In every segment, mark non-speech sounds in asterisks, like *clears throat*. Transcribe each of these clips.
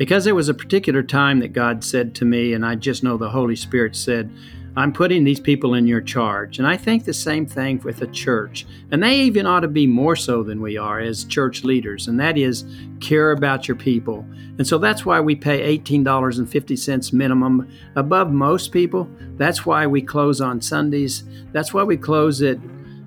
because there was a particular time that God said to me, and I just know the Holy Spirit said, I'm putting these people in your charge. And I think the same thing with a church. And they even ought to be more so than we are as church leaders, and that is care about your people. And so that's why we pay $18.50 minimum above most people. That's why we close on Sundays. That's why we close at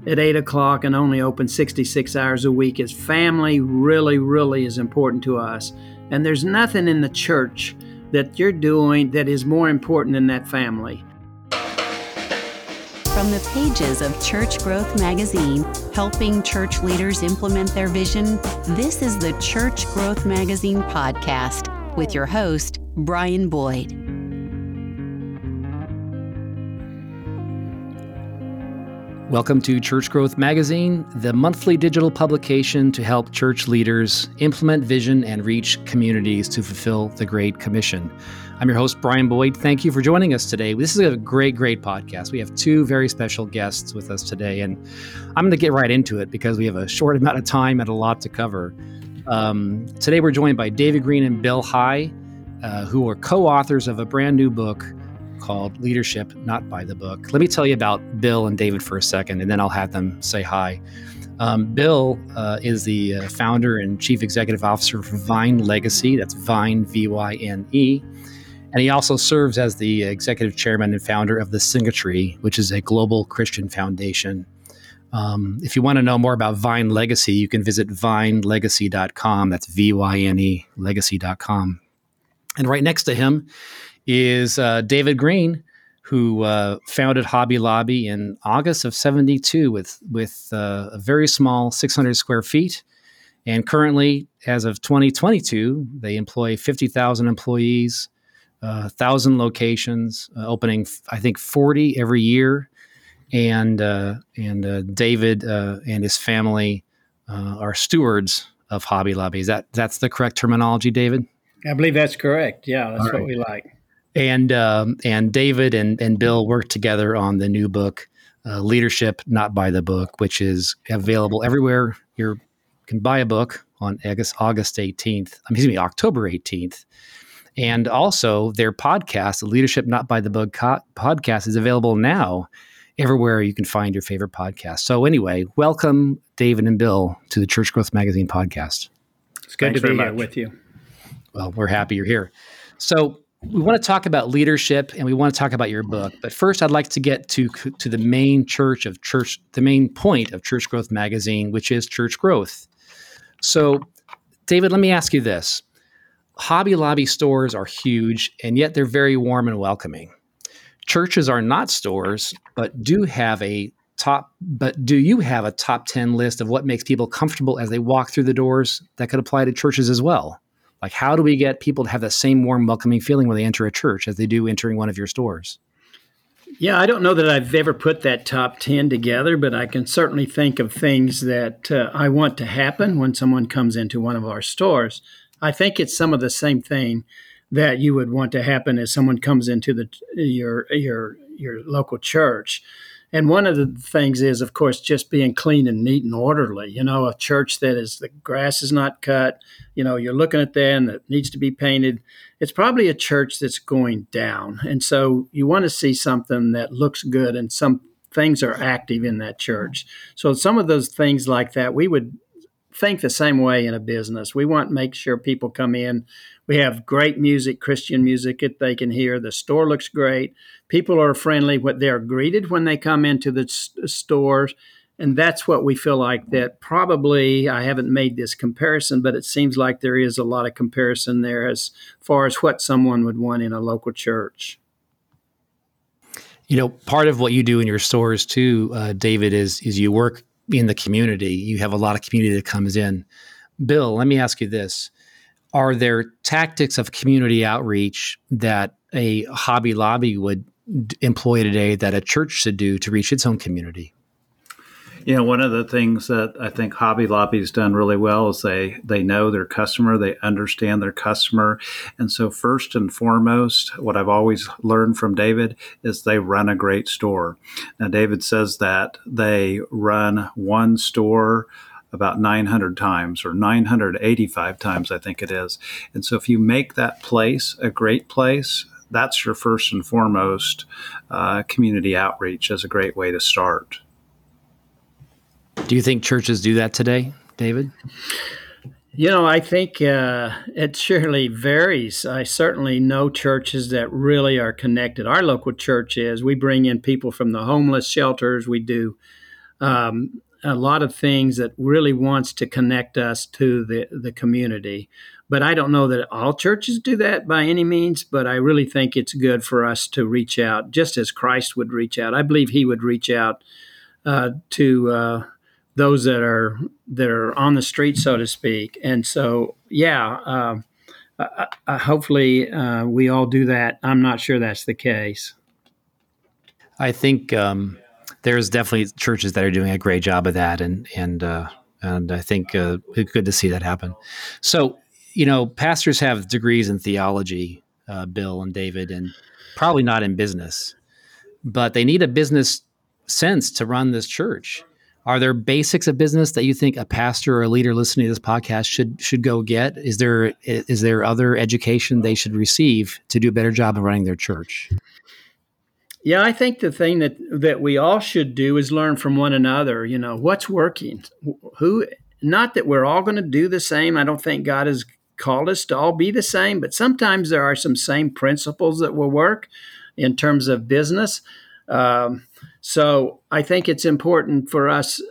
at 8 o'clock and only open 66 hours a week is family really, really is important to us. And there's nothing in the church that you're doing that is more important than that family. From the pages of Church Growth Magazine, helping church leaders implement their vision, this is the Church Growth Magazine podcast with your host, Brian Boyd. Welcome to Church Growth Magazine, the monthly digital publication to help church leaders implement vision and reach communities to fulfill the Great Commission. I'm your host, Brian Boyd. Thank you for joining us today. This is a great, great podcast. We have two very special guests with us today, and I'm going to get right into it because we have a short amount of time and a lot to cover. Um, today, we're joined by David Green and Bill High, uh, who are co authors of a brand new book called Leadership Not by the Book. Let me tell you about Bill and David for a second, and then I'll have them say hi. Um, Bill uh, is the uh, founder and chief executive officer for Vyne Legacy. That's Vyne, V Y N E. And he also serves as the executive chairman and founder of the Signatry, which is a global Christian foundation. Um, if you want to know more about Vyne Legacy, you can visit vynelegacy.com. That's V Y N E legacy.com. And right next to him is uh, David Green, who uh, founded Hobby Lobby in August of 72 with, with uh, a very small 600 square feet. And currently, as of 2022, they employ 50,000 employees, uh, 1,000 locations, uh, opening, I think, 40 every year. And, uh, and uh, David and his family are stewards of Hobby Lobby. Is that that's the correct terminology, David? I believe that's correct. Yeah, that's right. what we like and um, and David and and Bill worked together on the new book, uh, Leadership Not by the Book, which is available everywhere. you can buy a book on August August eighteenth. Excuse me, October eighteenth. And also, their podcast, the Leadership Not by the Book co- podcast, is available now everywhere you can find your favorite podcast. So, anyway, welcome, David and Bill, to the Church Growth Magazine podcast. It's good Thanks to be here with you. Well, we're happy you're here. So, we want to talk about leadership and we want to talk about your book. But first, I'd like to get to to the main church of church, the main point of Church Growth Magazine, which is church growth. So, David, let me ask you this: Hobby Lobby stores are huge, and yet they're very warm and welcoming. Churches are not stores, but do have a top. But do you have a top ten list of what makes people comfortable as they walk through the doors that could apply to churches as well? Like, how do we get people to have that same warm, welcoming feeling when they enter a church as they do entering one of your stores? Yeah, I don't know that I've ever put that top 10 together, but I can certainly think of things that uh, I want to happen when someone comes into one of our stores. I think it's some of the same thing that you would want to happen as someone comes into the your your your local church. And one of the things is, of course, just being clean and neat and orderly. You know, a church that is the grass is not cut. You know, you're looking at that and it needs to be painted. It's probably a church that's going down, and so you want to see something that looks good and some things are active in that church. So some of those things like that, we would think the same way in a business. We want to make sure people come in. We have great music, Christian music that they can hear. The store looks great. People are friendly. What they're greeted when they come into the stores, and that's what we feel like. That probably I haven't made this comparison, but it seems like there is a lot of comparison there as far as what someone would want in a local church. You know, part of what you do in your stores too, uh, David, is is you work in the community. You have a lot of community that comes in. Bill, let me ask you this. Are there tactics of community outreach that a Hobby Lobby would employ today that a church should do to reach its own community? You know, one of the things that I think Hobby Lobby's done really well is they they know their customer, they understand their customer, and so first and foremost, what I've always learned from David is they run a great store. Now, David says that they run one store about 900 times or 985 times, I think it is. And so if you make that place a great place, that's your first and foremost uh, community outreach as a great way to start. Do you think churches do that today, David? You know, I think uh, it surely varies. I certainly know churches that really are connected. Our local church is. We bring in people from the homeless shelters. We do um, a lot of things that really wants to connect us to the, the community. But I don't know that all churches do that by any means, but I really think it's good for us to reach out, just as Christ would reach out. I believe he would reach out uh, to uh, those that are that are on the street, so to speak. And so, yeah, uh, hopefully we all do that. I'm not sure that's the case. I think um, there's definitely churches that are doing a great job of that, and and uh, and I think uh, it's good to see that happen. So, you know, pastors have degrees in theology, uh, Bill and David, and probably not in business, but they need a business sense to run this church. Are there basics of business that you think a pastor or a leader listening to this podcast should should go get? Is there is there other education they should receive to do a better job of running their church? Yeah, I think the thing that that we all should do is learn from one another. You know, what's working? Who? Not that we're all going to do the same. I don't think God has called us to all be the same, but sometimes there are some same principles that will work in terms of business. Um, so I think it's important for us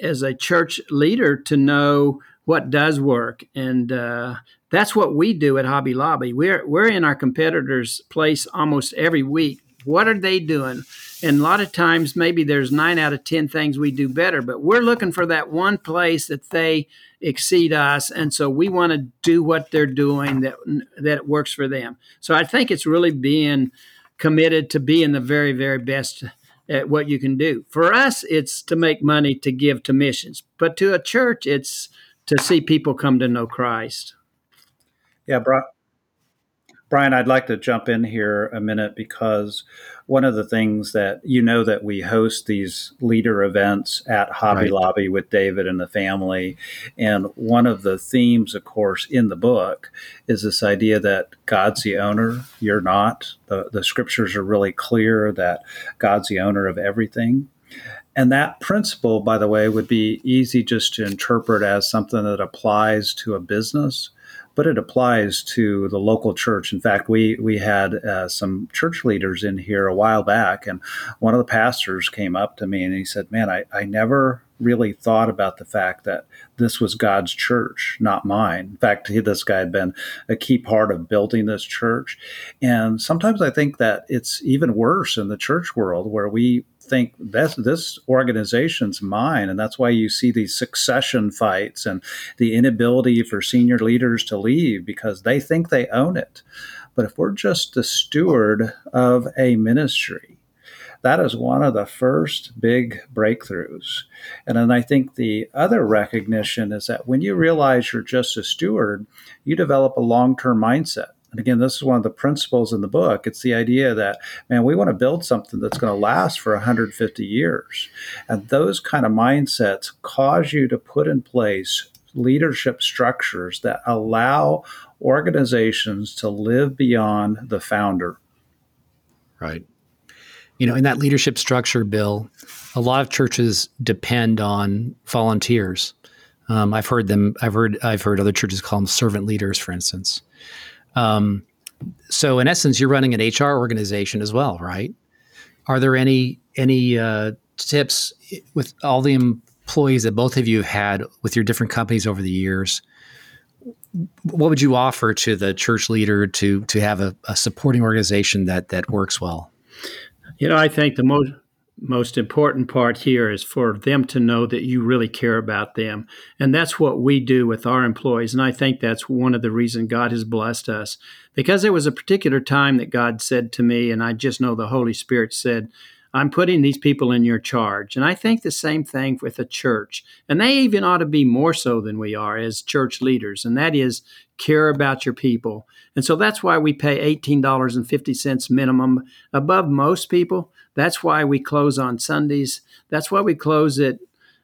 as a church leader to know what does work, and uh, that's what we do at Hobby Lobby. We're we're in our competitors' place almost every week. What are they doing? And a lot of times, maybe there's nine out of ten things we do better, but we're looking for that one place that they exceed us, and so we want to do what they're doing that that works for them. So I think it's really being committed to being the very, very best at what you can do. For us, it's to make money to give to missions, but to a church, it's to see people come to know Christ. Yeah, Brock. Brian, I'd like to jump in here a minute because one of the things that you know that we host these leader events at Hobby right. Lobby with David and the family. And one of the themes, of course, in the book is this idea that God's the owner, you're not. The, the scriptures are really clear that God's the owner of everything. And that principle, by the way, would be easy just to interpret as something that applies to a business but it applies to the local church. In fact, we we had uh, some church leaders in here a while back, and one of the pastors came up to me and he said, "Man, I, I never really thought about the fact that this was God's church, not mine. In fact, he, this guy had been a key part of building this church. And sometimes I think that it's even worse in the church world where we think this this organization's mine, and that's why you see these succession fights and the inability for senior leaders to leave because they think they own it. But if we're just the steward of a ministry, that is one of the first big breakthroughs. And then I think the other recognition is that when you realize you're just a steward, you develop a long term mindset. And again, this is one of the principles in the book. It's the idea that, man, we want to build something that's going to last for 150 years. And those kind of mindsets cause you to put in place leadership structures that allow organizations to live beyond the founder. Right. You know, in that leadership structure, Bill, a lot of churches depend on volunteers. Um, I've heard them. I've heard. I've heard other churches call them servant leaders, for instance. Um, so in essence, you're running an HR organization as well, right? Are there any any uh, tips with all the employees that both of you have had with your different companies over the years? What would you offer to the church leader to to have a, a supporting organization that that works well? You know, I think the most most important part here is for them to know that you really care about them. And that's what we do with our employees. And I think that's one of the reasons God has blessed us. Because there was a particular time that God said to me, and I just know the Holy Spirit said, I'm putting these people in your charge. And I think the same thing with a church. And they even ought to be more so than we are as church leaders. And that is care about your people. And so that's why we pay $18.50 minimum above most people that's why we close on Sundays. That's why we close at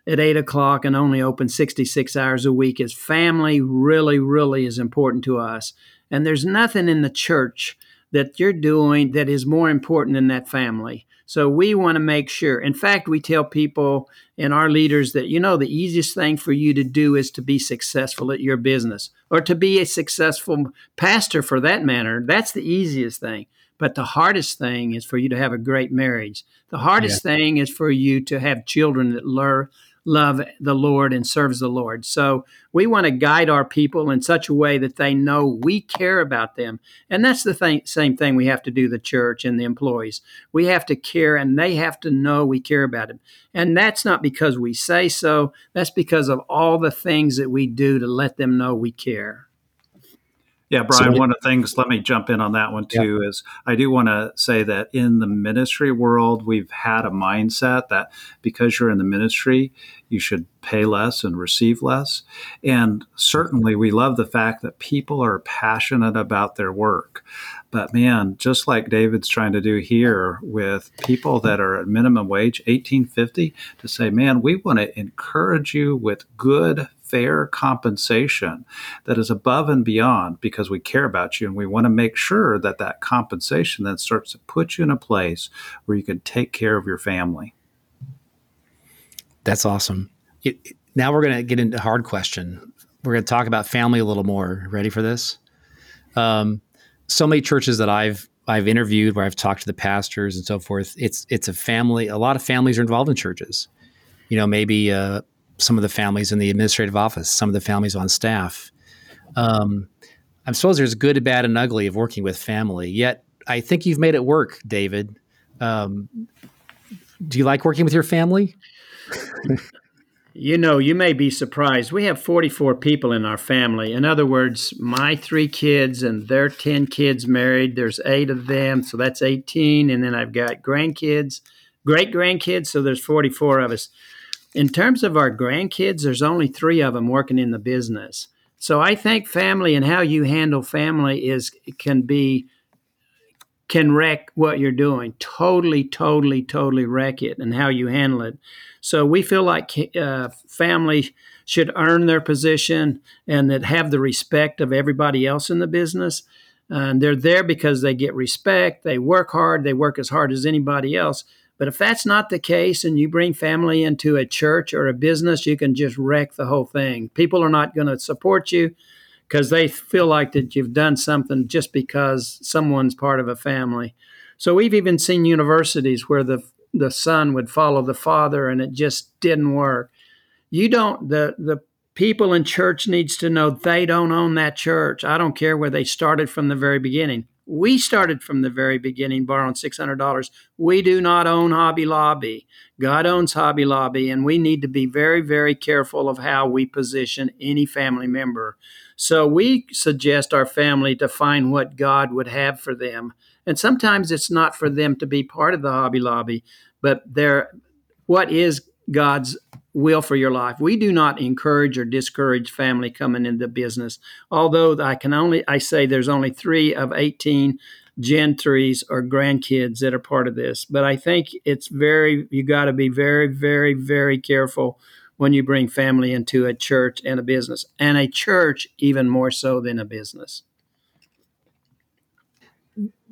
at eight o'clock and only open 66 hours a week is family really, really is important to us. And there's nothing in the church that you're doing that is more important than that family. So we want to make sure. In fact, we tell people and our leaders that, you know, the easiest thing for you to do is to be successful at your business or to be a successful pastor for that matter. That's the easiest thing. But the hardest thing is for you to have a great marriage. The hardest yeah. thing is for you to have children that learn love the Lord and serves the Lord. So we want to guide our people in such a way that they know we care about them. And that's the thing, same thing we have to do the church and the employees. We have to care and they have to know we care about them. And that's not because we say so, that's because of all the things that we do to let them know we care. Yeah, Brian, so, one of the things, let me jump in on that one too, yeah. is I do want to say that in the ministry world, we've had a mindset that because you're in the ministry, you should pay less and receive less. And certainly we love the fact that people are passionate about their work. But man, just like David's trying to do here with people that are at minimum wage, 1850, to say, man, we want to encourage you with good fair compensation that is above and beyond because we care about you and we want to make sure that that compensation then starts to put you in a place where you can take care of your family. That's awesome. It, now we're going to get into hard question. We're going to talk about family a little more. Ready for this? Um, so many churches that I've I've interviewed where I've talked to the pastors and so forth. It's it's a family. A lot of families are involved in churches. You know, maybe uh, some of the families in the administrative office, some of the families on staff. Um, I suppose there's good, bad, and ugly of working with family. Yet, I think you've made it work, David. Um, do you like working with your family? you know, you may be surprised. We have 44 people in our family. In other words, my three kids and their 10 kids married. There's eight of them, so that's 18. And then I've got grandkids, great grandkids, so there's 44 of us. In terms of our grandkids, there's only three of them working in the business. So I think family and how you handle family is can be can wreck what you're doing. Totally, totally, totally wreck it and how you handle it. So we feel like uh, family should earn their position and that have the respect of everybody else in the business. And they're there because they get respect. They work hard. They work as hard as anybody else. But if that's not the case and you bring family into a church or a business, you can just wreck the whole thing. People are not going to support you because they feel like that you've done something just because someone's part of a family. So we've even seen universities where the the son would follow the father and it just didn't work. You don't the the people in church needs to know they don't own that church. I don't care where they started from the very beginning. We started from the very beginning borrowing $600. We do not own Hobby Lobby. God owns Hobby Lobby, and we need to be very, very careful of how we position any family member. So we suggest our family to find what God would have for them. And sometimes it's not for them to be part of the Hobby Lobby, but they're, what is God's will for your life. We do not encourage or discourage family coming into business. Although I can only I say there's only 3 of 18 gen 3s or grandkids that are part of this. But I think it's very you got to be very very very careful when you bring family into a church and a business. And a church even more so than a business.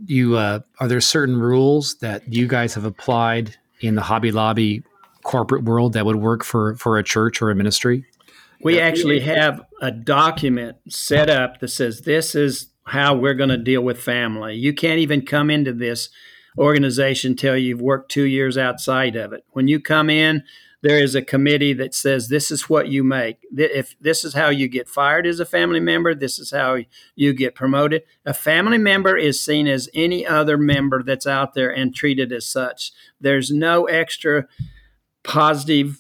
You uh, are there certain rules that you guys have applied in the Hobby Lobby corporate world that would work for for a church or a ministry? We actually have a document set up that says this is how we're going to deal with family. You can't even come into this organization till you've worked two years outside of it. When you come in, there is a committee that says this is what you make. If this is how you get fired as a family member, this is how you get promoted. A family member is seen as any other member that's out there and treated as such. There's no extra positive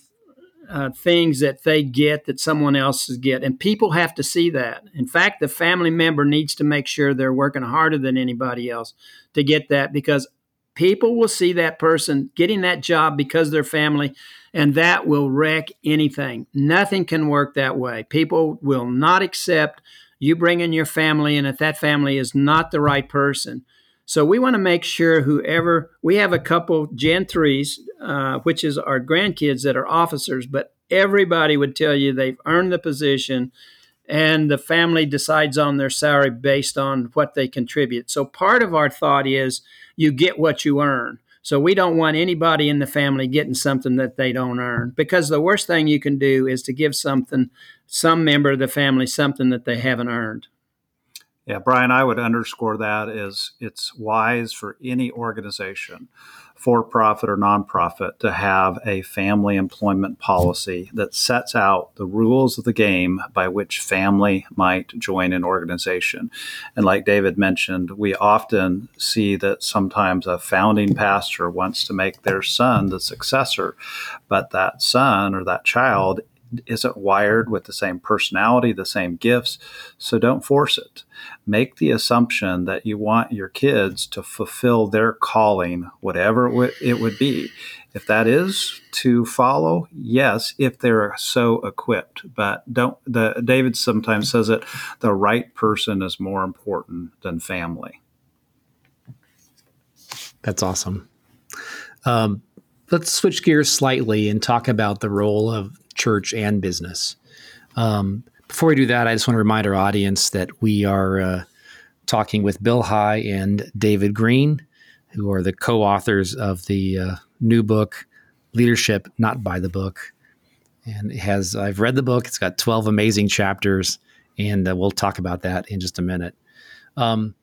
uh, things that they get that someone else get. And people have to see that. In fact, the family member needs to make sure they're working harder than anybody else to get that because people will see that person getting that job because they're family and that will wreck anything. Nothing can work that way. People will not accept you bringing your family and if that family is not the right person. So we want to make sure whoever we have a couple Gen threes, uh, which is our grandkids that are officers, but everybody would tell you they've earned the position and the family decides on their salary based on what they contribute. So part of our thought is you get what you earn. So we don't want anybody in the family getting something that they don't earn because the worst thing you can do is to give something some member of the family something that they haven't earned. Yeah, Brian, I would underscore that is it's wise for any organization for profit or nonprofit to have a family employment policy that sets out the rules of the game by which family might join an organization. And like David mentioned, we often see that sometimes a founding pastor wants to make their son the successor, but that son or that child isn't wired with the same personality, the same gifts. So don't force it. Make the assumption that you want your kids to fulfill their calling, whatever it would be. If that is to follow, yes, if they're so equipped. But don't the David sometimes says it, the right person is more important than family. That's awesome. Um, let's switch gears slightly and talk about the role of church and business. Um, before we do that, I just want to remind our audience that we are uh, talking with Bill High and David Green, who are the co authors of the uh, new book, Leadership Not by the Book. And it has, I've read the book, it's got 12 amazing chapters, and uh, we'll talk about that in just a minute. Um,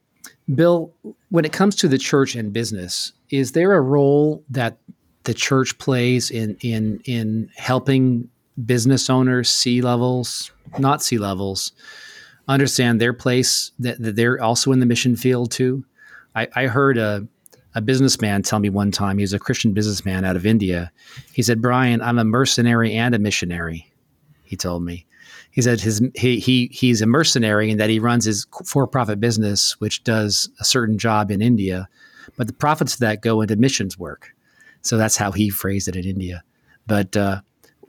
Bill, when it comes to the church and business, is there a role that the church plays in in in helping business owners, C levels, not C levels, understand their place, that, that, they're also in the mission field too. I, I heard a, a businessman tell me one time, he was a Christian businessman out of India. He said, Brian, I'm a mercenary and a missionary, he told me. He said his he, he he's a mercenary in that he runs his for-profit business, which does a certain job in India, but the profits of that go into missions work. So that's how he phrased it in India. But uh,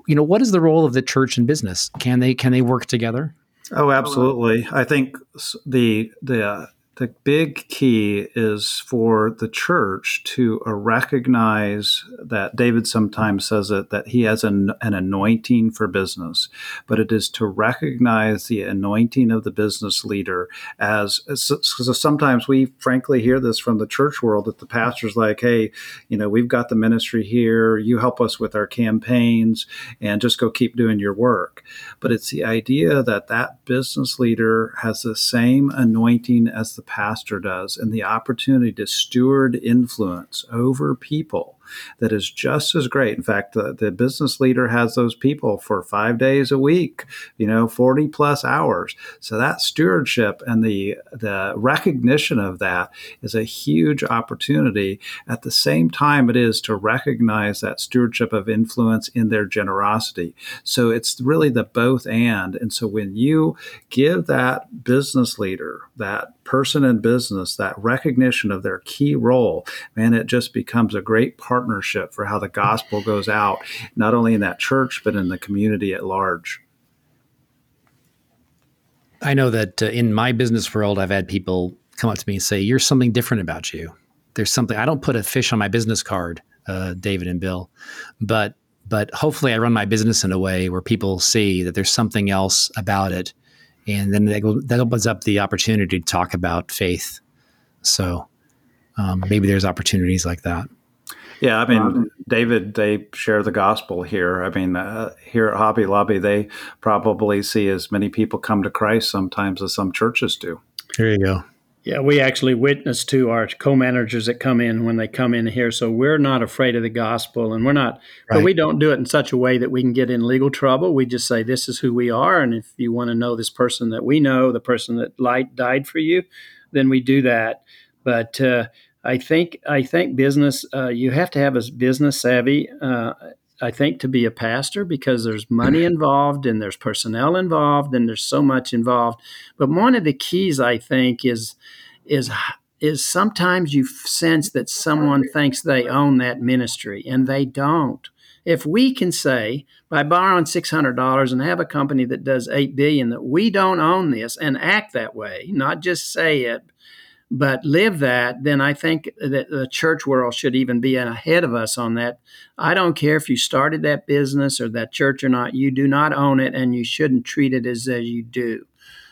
you know, what is the role of the church and business? Can they can they work together? Oh, absolutely. I think the the uh, the big key is for the church to uh, recognize that David sometimes says it that he has an, an anointing for business, but it is to recognize the anointing of the business leader as, so sometimes we frankly hear this from the church world that the pastor's like, hey, you know, we've got the ministry here, you help us with our campaigns and just go keep doing your work. But it's the idea that that business leader has the same anointing as the the pastor does and the opportunity to steward influence over people that is just as great. In fact, the, the business leader has those people for five days a week, you know, 40 plus hours. So that stewardship and the, the recognition of that is a huge opportunity. At the same time, it is to recognize that stewardship of influence in their generosity. So it's really the both and. And so when you give that business leader, that person in business, that recognition of their key role, man, it just becomes a great part partnership for how the gospel goes out, not only in that church, but in the community at large. I know that uh, in my business world, I've had people come up to me and say, You're something different about you. There's something, I don't put a fish on my business card, uh, David and Bill, but but hopefully I run my business in a way where people see that there's something else about it. And then that, opens up the opportunity to talk about faith. So um, maybe there's opportunities like that. Yeah, I mean, um, David, they share the gospel here. I mean, uh, here at Hobby Lobby, they probably see as many people come to Christ sometimes as some churches do. Here you go. Yeah, we actually witness to our co-managers that come in when they come in here, so we're not afraid of the gospel, and we're not. Right. But we don't do it in such a way that we can get in legal trouble. We just say this is who we are, and if you want to know this person that we know, the person that light died for you, then we do that. But uh, I think I think business uh, you have to have a business savvy. Uh, I think to be a pastor because there's money *clears throat* involved and there's personnel involved and there's so much involved. But one of the keys I think is is is sometimes you sense that someone thinks they own that ministry and they don't. If we can say by borrowing six hundred dollars and have a company that does eight billion that we don't own this and act that way, not just say it, but live that, then I think that the church world should even be ahead of us on that. I don't care if you started that business or that church or not, you do not own it and you shouldn't treat it as, as you do.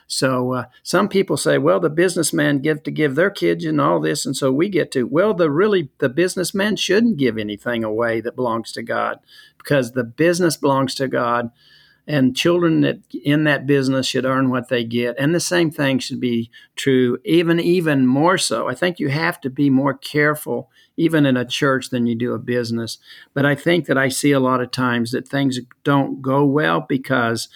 So uh, some people say, well, the businessmen give to give their kids and all this, and so we get to. Well, the really the businessman shouldn't give anything away that belongs to God, because the business belongs to God, and children that in that business should earn what they get, and the same thing should be true, even even more so. I think you have to be more careful, even in a church, than you do a business. But I think that I see a lot of times that things don't go well because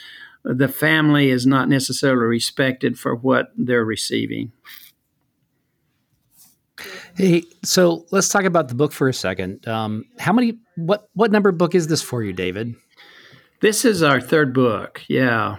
the family is not necessarily respected for what they're receiving. Hey, so let's talk about the book for a second. Um, how many? What what number book is this for you, David? This is our third book. Yeah.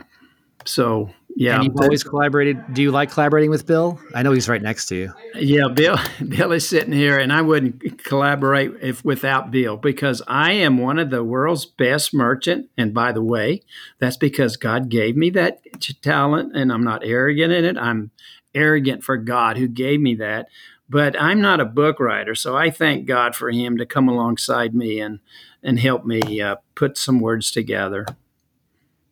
So yeah, and you've always collaborated. Do you like collaborating with Bill? I know he's right next to you. Yeah, Bill. *laughs* Bill is sitting here, and I wouldn't collaborate if without Bill because I am one of the world's best merchant. And by the way, that's because God gave me that talent, and I'm not arrogant in it. I'm arrogant for God who gave me that. But I'm not a book writer, so I thank God for Him to come alongside me and and help me uh, put some words together.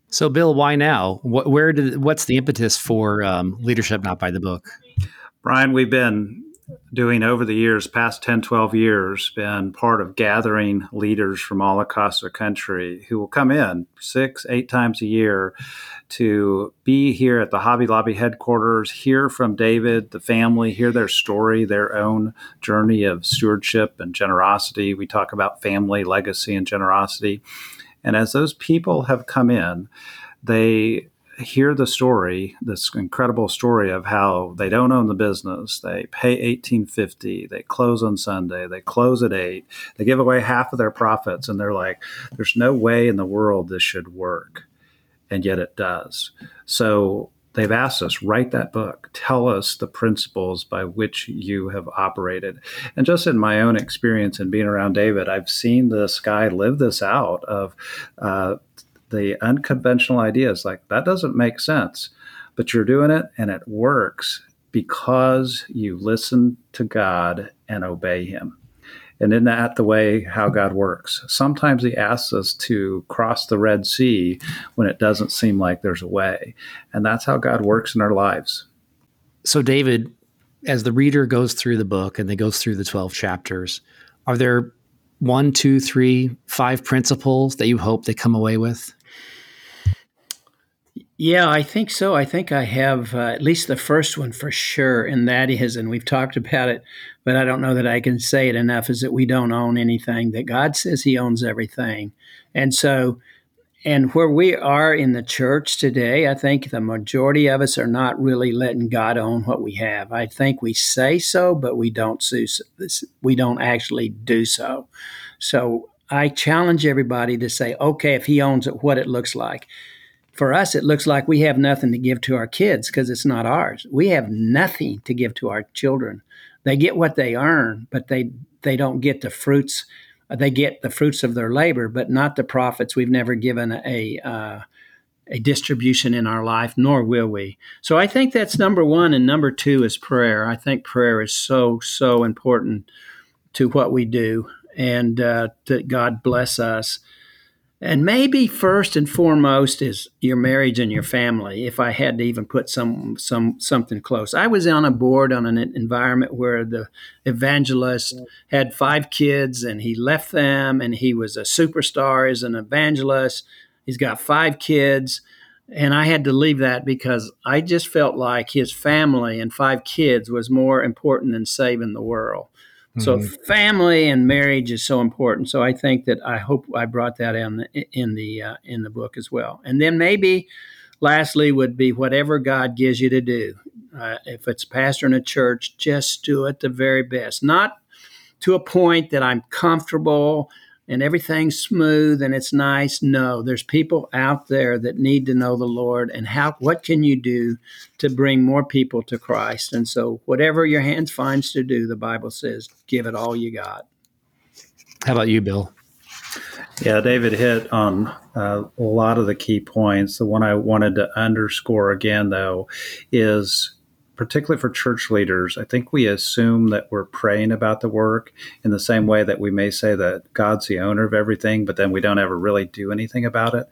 So, Bill, why now? What, where did what's the impetus for um, leadership not by the book? Brian, we've been doing over the years, past 10, 12 years, been part of gathering leaders from all across the country who will come in six, eight times a year to be here at the Hobby Lobby headquarters, hear from David, the family, hear their story, their own journey of stewardship and generosity. We talk about family, legacy, and generosity. And as those people have come in, they hear the story, this incredible story of how they don't own the business. They pay eighteen fifty. They close on Sunday. They close at eight. They give away half of their profits, and they're like, "There's no way in the world this should work," and yet it does. So they've asked us write that book tell us the principles by which you have operated and just in my own experience and being around david i've seen this guy live this out of uh, the unconventional ideas like that doesn't make sense but you're doing it and it works because you listen to god and obey him and isn't that the way how God works? Sometimes He asks us to cross the Red Sea when it doesn't seem like there's a way. And that's how God works in our lives. So, David, as the reader goes through the book and they goes through the 12 chapters, are there one, two, three, five principles that you hope they come away with? Yeah, I think so. I think I have uh, at least the first one for sure, and that is, and we've talked about it, but I don't know that I can say it enough, is that we don't own anything, that God says He owns everything. And so, and where we are in the church today, I think the majority of us are not really letting God own what we have. I think we say so, but we don't do so, we don't actually do so. So I challenge everybody to say, okay, if He owns it, what it looks like for us, it looks like we have nothing to give to our kids because it's not ours. We have nothing to give to our children. They get what they earn, but they they don't get the fruits. They get the fruits of their labor, but not the profits. We've never given a uh, a distribution in our life, nor will we. So I think that's number one, and number two is prayer. I think prayer is so so important to what we do, and uh, that God bless us and maybe first and foremost is your marriage and your family. If I had to even put some some something close, I was on a board on an environment where the evangelist had five kids and he left them, and he was a superstar as an evangelist. He's got five kids, and I had to leave that because I just felt like his family and five kids was more important than saving the world. So mm-hmm. family and marriage is so important. So I think that I hope I brought that in the in the uh, in the book as well. And then maybe lastly would be whatever God gives you to do. Uh, if it's pastor in a church, just do it the very best. Not to a point that I'm comfortable and everything's smooth and it's nice. No, there's people out there that need to know the Lord and how what can you do to bring more people to Christ? And so whatever your hands finds to do, the Bible says, give it all you got. How about you, Bill? Yeah, David hit on uh, a lot of the key points. The one I wanted to underscore again, though, is particularly for church leaders, I think we assume that we're praying about the work in the same way that we may say that God's the owner of everything, but then we don't ever really do anything about it.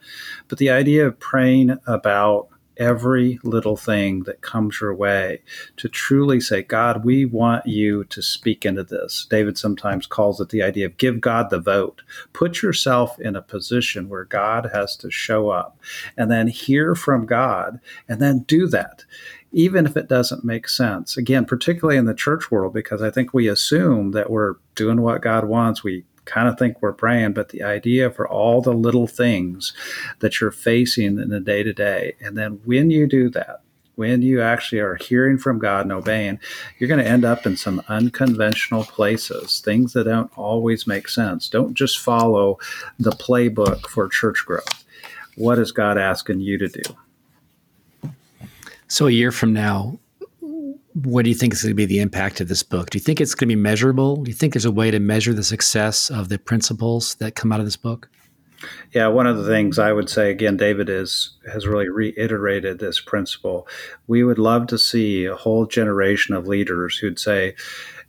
But the idea of praying about every little thing that comes your way to truly say, God, we want you to speak into this. David sometimes calls it the idea of give God the vote. Put yourself in a position where God has to show up and then hear from God and then do that. Even if it doesn't make sense. Again, particularly in the church world, because I think we assume that we're doing what God wants. We kind of think we're praying, but the idea for all the little things that you're facing in the day to day. And then when you do that, when you actually are hearing from God and obeying, you're going to end up in some unconventional places, things that don't always make sense. Don't just follow the playbook for church growth. What is God asking you to do? So, a year from now, what do you think is going to be the impact of this book? Do you think it's going to be measurable? Do you think there's a way to measure the success of the principles that come out of this book? Yeah, one of the things I would say again, David is has really reiterated this principle. We would love to see a whole generation of leaders who'd say,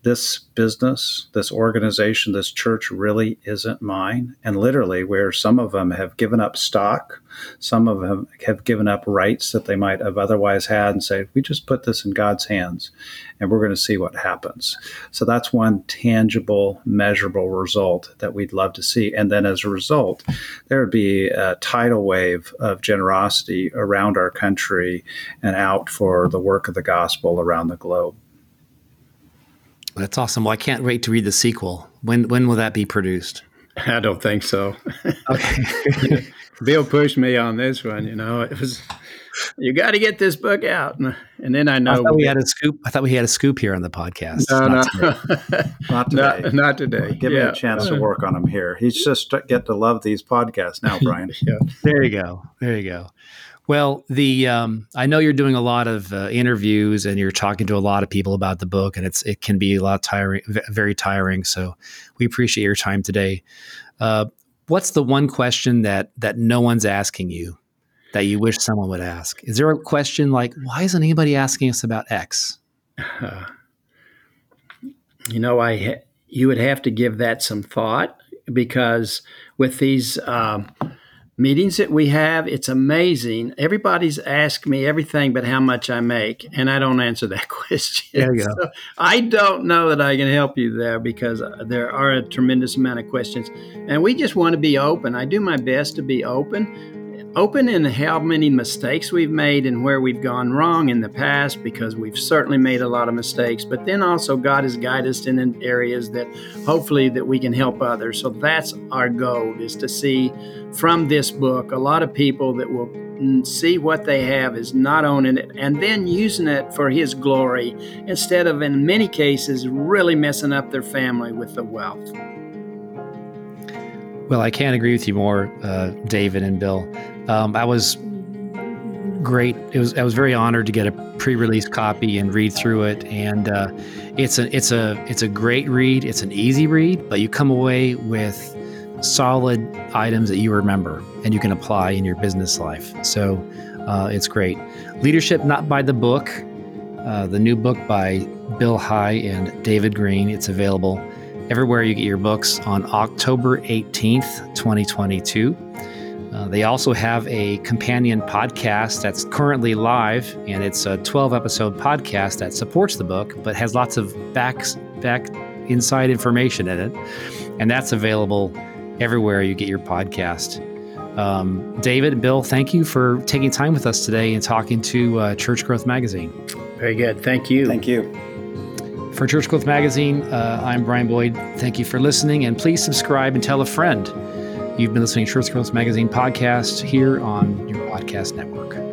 this business, this organization, this church really isn't mine. And literally, where some of them have given up stock, some of them have given up rights that they might have otherwise had and say, we just put this in God's hands and we're going to see what happens. So that's one tangible, measurable result that we'd love to see. And then as a result, there would be a tidal wave of generosity around our country and out for the work of the gospel around the globe. That's awesome. Well, I can't wait to read the sequel. When when will that be produced? *laughs* I don't think so. Okay. *laughs* Bill pushed me on this one. You know, it was you got to get this book out, and, and then I know I thought we had a scoop. I thought we had a scoop here on the podcast. No, *laughs* Not no, today. Not today. not, not today. Give yeah. me a chance to work on him here. He's just get to love these podcasts now, Brian. Yeah. There you go. There you go. Well, the um, I know you're doing a lot of uh, interviews and you're talking to a lot of people about the book, and it's it can be a lot tiring, very tiring. So we appreciate your time today. Uh, what's the one question that that no one's asking you that you wish someone would ask? Is there a question like, why isn't anybody asking us about X? Uh, *sighs* you know, I ha- you would have to give that some thought because with these um, meetings that we have, it's amazing. Everybody's asked me everything but how much I make, and I don't answer that *laughs* question. There you go. So I don't know that I can help you there because uh, there are a tremendous amount of questions, and we just want to be open. I do my best to be open open in how many mistakes we've made and where we've gone wrong in the past because we've certainly made a lot of mistakes but then also god has guided us in areas that hopefully that we can help others. So that's our goal is to see from this book a lot of people that will see what they have is not owning it and then using it for his glory instead of in many cases really messing up their family with the wealth Well, I can't agree with you more, uh, David and Bill. Um, I was great. It was I was very honored to get a pre-release copy and read through it. And uh, it's a it's a it's a great read. It's an easy read, but you come away with solid items that you remember and you can apply in your business life. So uh, it's great. Leadership Not by the Book, uh, the new book by Bill High and David Green. It's available everywhere you get your books on October 18th, 2022. Uh, they also have a companion podcast that's currently live, and it's a 12 episode podcast that supports the book, but has lots of back, back inside information in it. And that's available everywhere you get your podcast. Um, David Bill, thank you for taking time with us today and talking to uh, Church Growth Magazine. very good thank you Thank you. For Church Growth Magazine, uh, I'm Brian Boyd. Thank you for listening, and please subscribe and tell a friend. You've been listening to Church Growth Magazine podcast here on your podcast network.